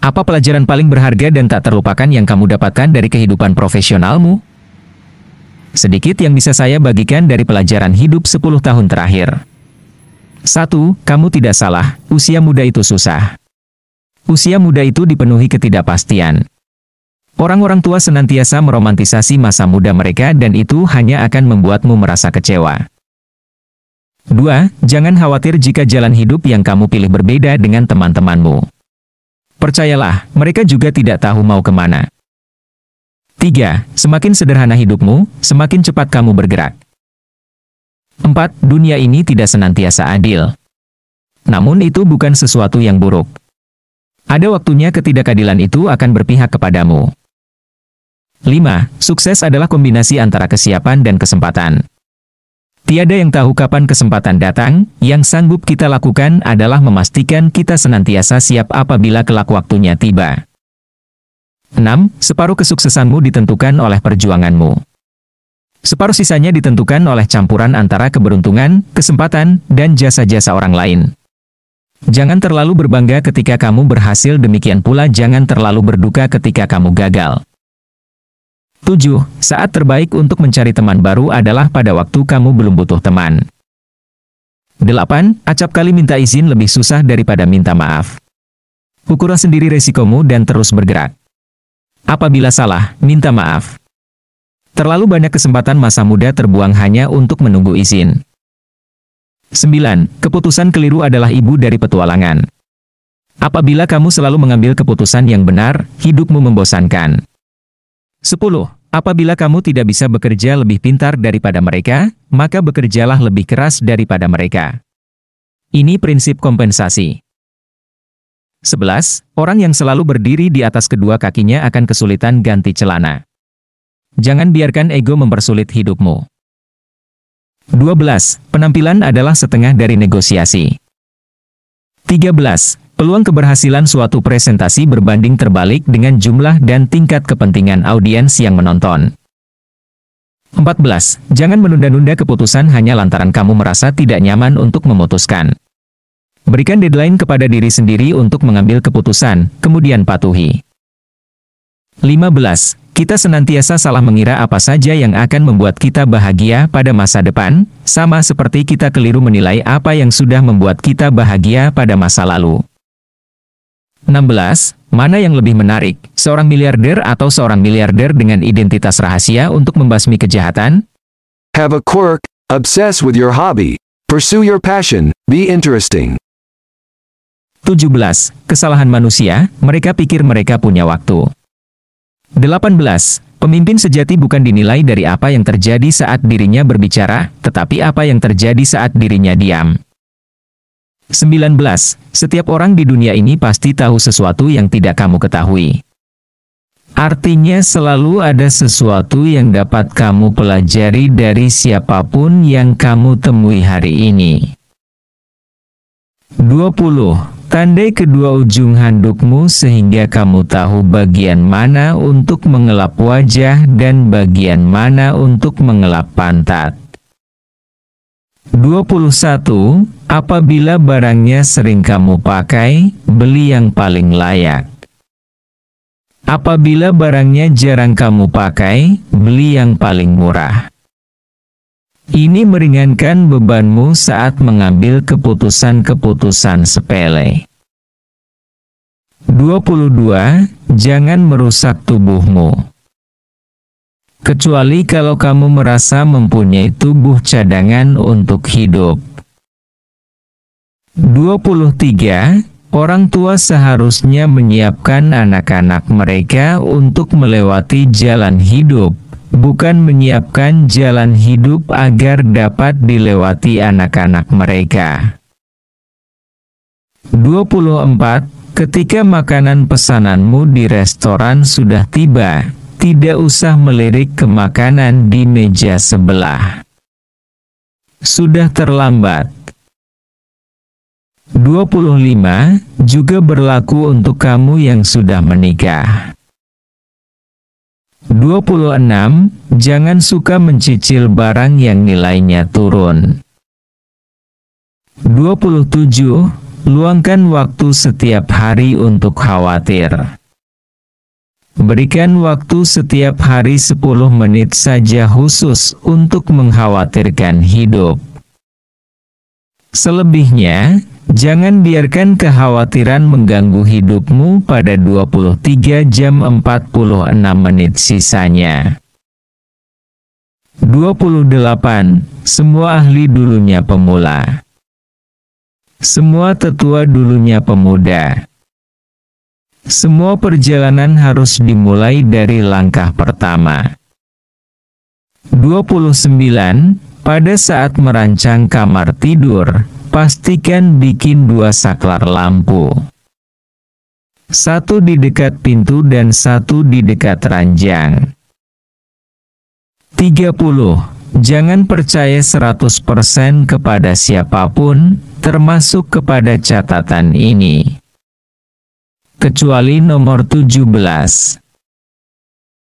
Apa pelajaran paling berharga dan tak terlupakan yang kamu dapatkan dari kehidupan profesionalmu? Sedikit yang bisa saya bagikan dari pelajaran hidup 10 tahun terakhir. 1. Kamu tidak salah, usia muda itu susah. Usia muda itu dipenuhi ketidakpastian. Orang-orang tua senantiasa meromantisasi masa muda mereka dan itu hanya akan membuatmu merasa kecewa. 2. Jangan khawatir jika jalan hidup yang kamu pilih berbeda dengan teman-temanmu. Percayalah, mereka juga tidak tahu mau ke mana. 3. Semakin sederhana hidupmu, semakin cepat kamu bergerak. 4. Dunia ini tidak senantiasa adil. Namun itu bukan sesuatu yang buruk. Ada waktunya ketidakadilan itu akan berpihak kepadamu. 5. Sukses adalah kombinasi antara kesiapan dan kesempatan. Tiada yang tahu kapan kesempatan datang, yang sanggup kita lakukan adalah memastikan kita senantiasa siap apabila kelak waktunya tiba. 6. Separuh kesuksesanmu ditentukan oleh perjuanganmu. Separuh sisanya ditentukan oleh campuran antara keberuntungan, kesempatan, dan jasa-jasa orang lain. Jangan terlalu berbangga ketika kamu berhasil demikian pula jangan terlalu berduka ketika kamu gagal. 7. Saat terbaik untuk mencari teman baru adalah pada waktu kamu belum butuh teman. 8. Acap kali minta izin lebih susah daripada minta maaf. Ukurlah sendiri resikomu dan terus bergerak. Apabila salah, minta maaf. Terlalu banyak kesempatan masa muda terbuang hanya untuk menunggu izin. 9. Keputusan keliru adalah ibu dari petualangan. Apabila kamu selalu mengambil keputusan yang benar, hidupmu membosankan. 10. Apabila kamu tidak bisa bekerja lebih pintar daripada mereka, maka bekerjalah lebih keras daripada mereka. Ini prinsip kompensasi. 11. Orang yang selalu berdiri di atas kedua kakinya akan kesulitan ganti celana. Jangan biarkan ego mempersulit hidupmu. 12. Penampilan adalah setengah dari negosiasi. 13. Peluang keberhasilan suatu presentasi berbanding terbalik dengan jumlah dan tingkat kepentingan audiens yang menonton. 14. Jangan menunda-nunda keputusan hanya lantaran kamu merasa tidak nyaman untuk memutuskan. Berikan deadline kepada diri sendiri untuk mengambil keputusan, kemudian patuhi. 15. Kita senantiasa salah mengira apa saja yang akan membuat kita bahagia pada masa depan, sama seperti kita keliru menilai apa yang sudah membuat kita bahagia pada masa lalu. 16. Mana yang lebih menarik, seorang miliarder atau seorang miliarder dengan identitas rahasia untuk membasmi kejahatan? Have a quirk, obsess with your hobby, pursue your passion, be interesting. 17. Kesalahan manusia, mereka pikir mereka punya waktu. 18. Pemimpin sejati bukan dinilai dari apa yang terjadi saat dirinya berbicara, tetapi apa yang terjadi saat dirinya diam. 19. Setiap orang di dunia ini pasti tahu sesuatu yang tidak kamu ketahui. Artinya selalu ada sesuatu yang dapat kamu pelajari dari siapa pun yang kamu temui hari ini. 20. Tandai kedua ujung handukmu sehingga kamu tahu bagian mana untuk mengelap wajah dan bagian mana untuk mengelap pantat. 21. Apabila barangnya sering kamu pakai, beli yang paling layak. Apabila barangnya jarang kamu pakai, beli yang paling murah. Ini meringankan bebanmu saat mengambil keputusan-keputusan sepele. 22. Jangan merusak tubuhmu. Kecuali kalau kamu merasa mempunyai tubuh cadangan untuk hidup. 23. Orang tua seharusnya menyiapkan anak-anak mereka untuk melewati jalan hidup, bukan menyiapkan jalan hidup agar dapat dilewati anak-anak mereka. 24. Ketika makanan pesananmu di restoran sudah tiba, tidak usah melirik ke makanan di meja sebelah. Sudah terlambat. 25. Juga berlaku untuk kamu yang sudah menikah. 26. Jangan suka mencicil barang yang nilainya turun. 27. luangkan waktu setiap hari untuk khawatir. Berikan waktu setiap hari 10 menit saja khusus untuk mengkhawatirkan hidup. Selebihnya, jangan biarkan kekhawatiran mengganggu hidupmu pada 23 jam 46 menit sisanya. 28. Semua ahli dulunya pemula. Semua tetua dulunya pemuda. Semua perjalanan harus dimulai dari langkah pertama. 29. Pada saat merancang kamar tidur, pastikan bikin dua saklar lampu. Satu di dekat pintu dan satu di dekat ranjang. 30. Jangan percaya 100% kepada siapa pun, termasuk kepada catatan ini. Kecuali nomor 17.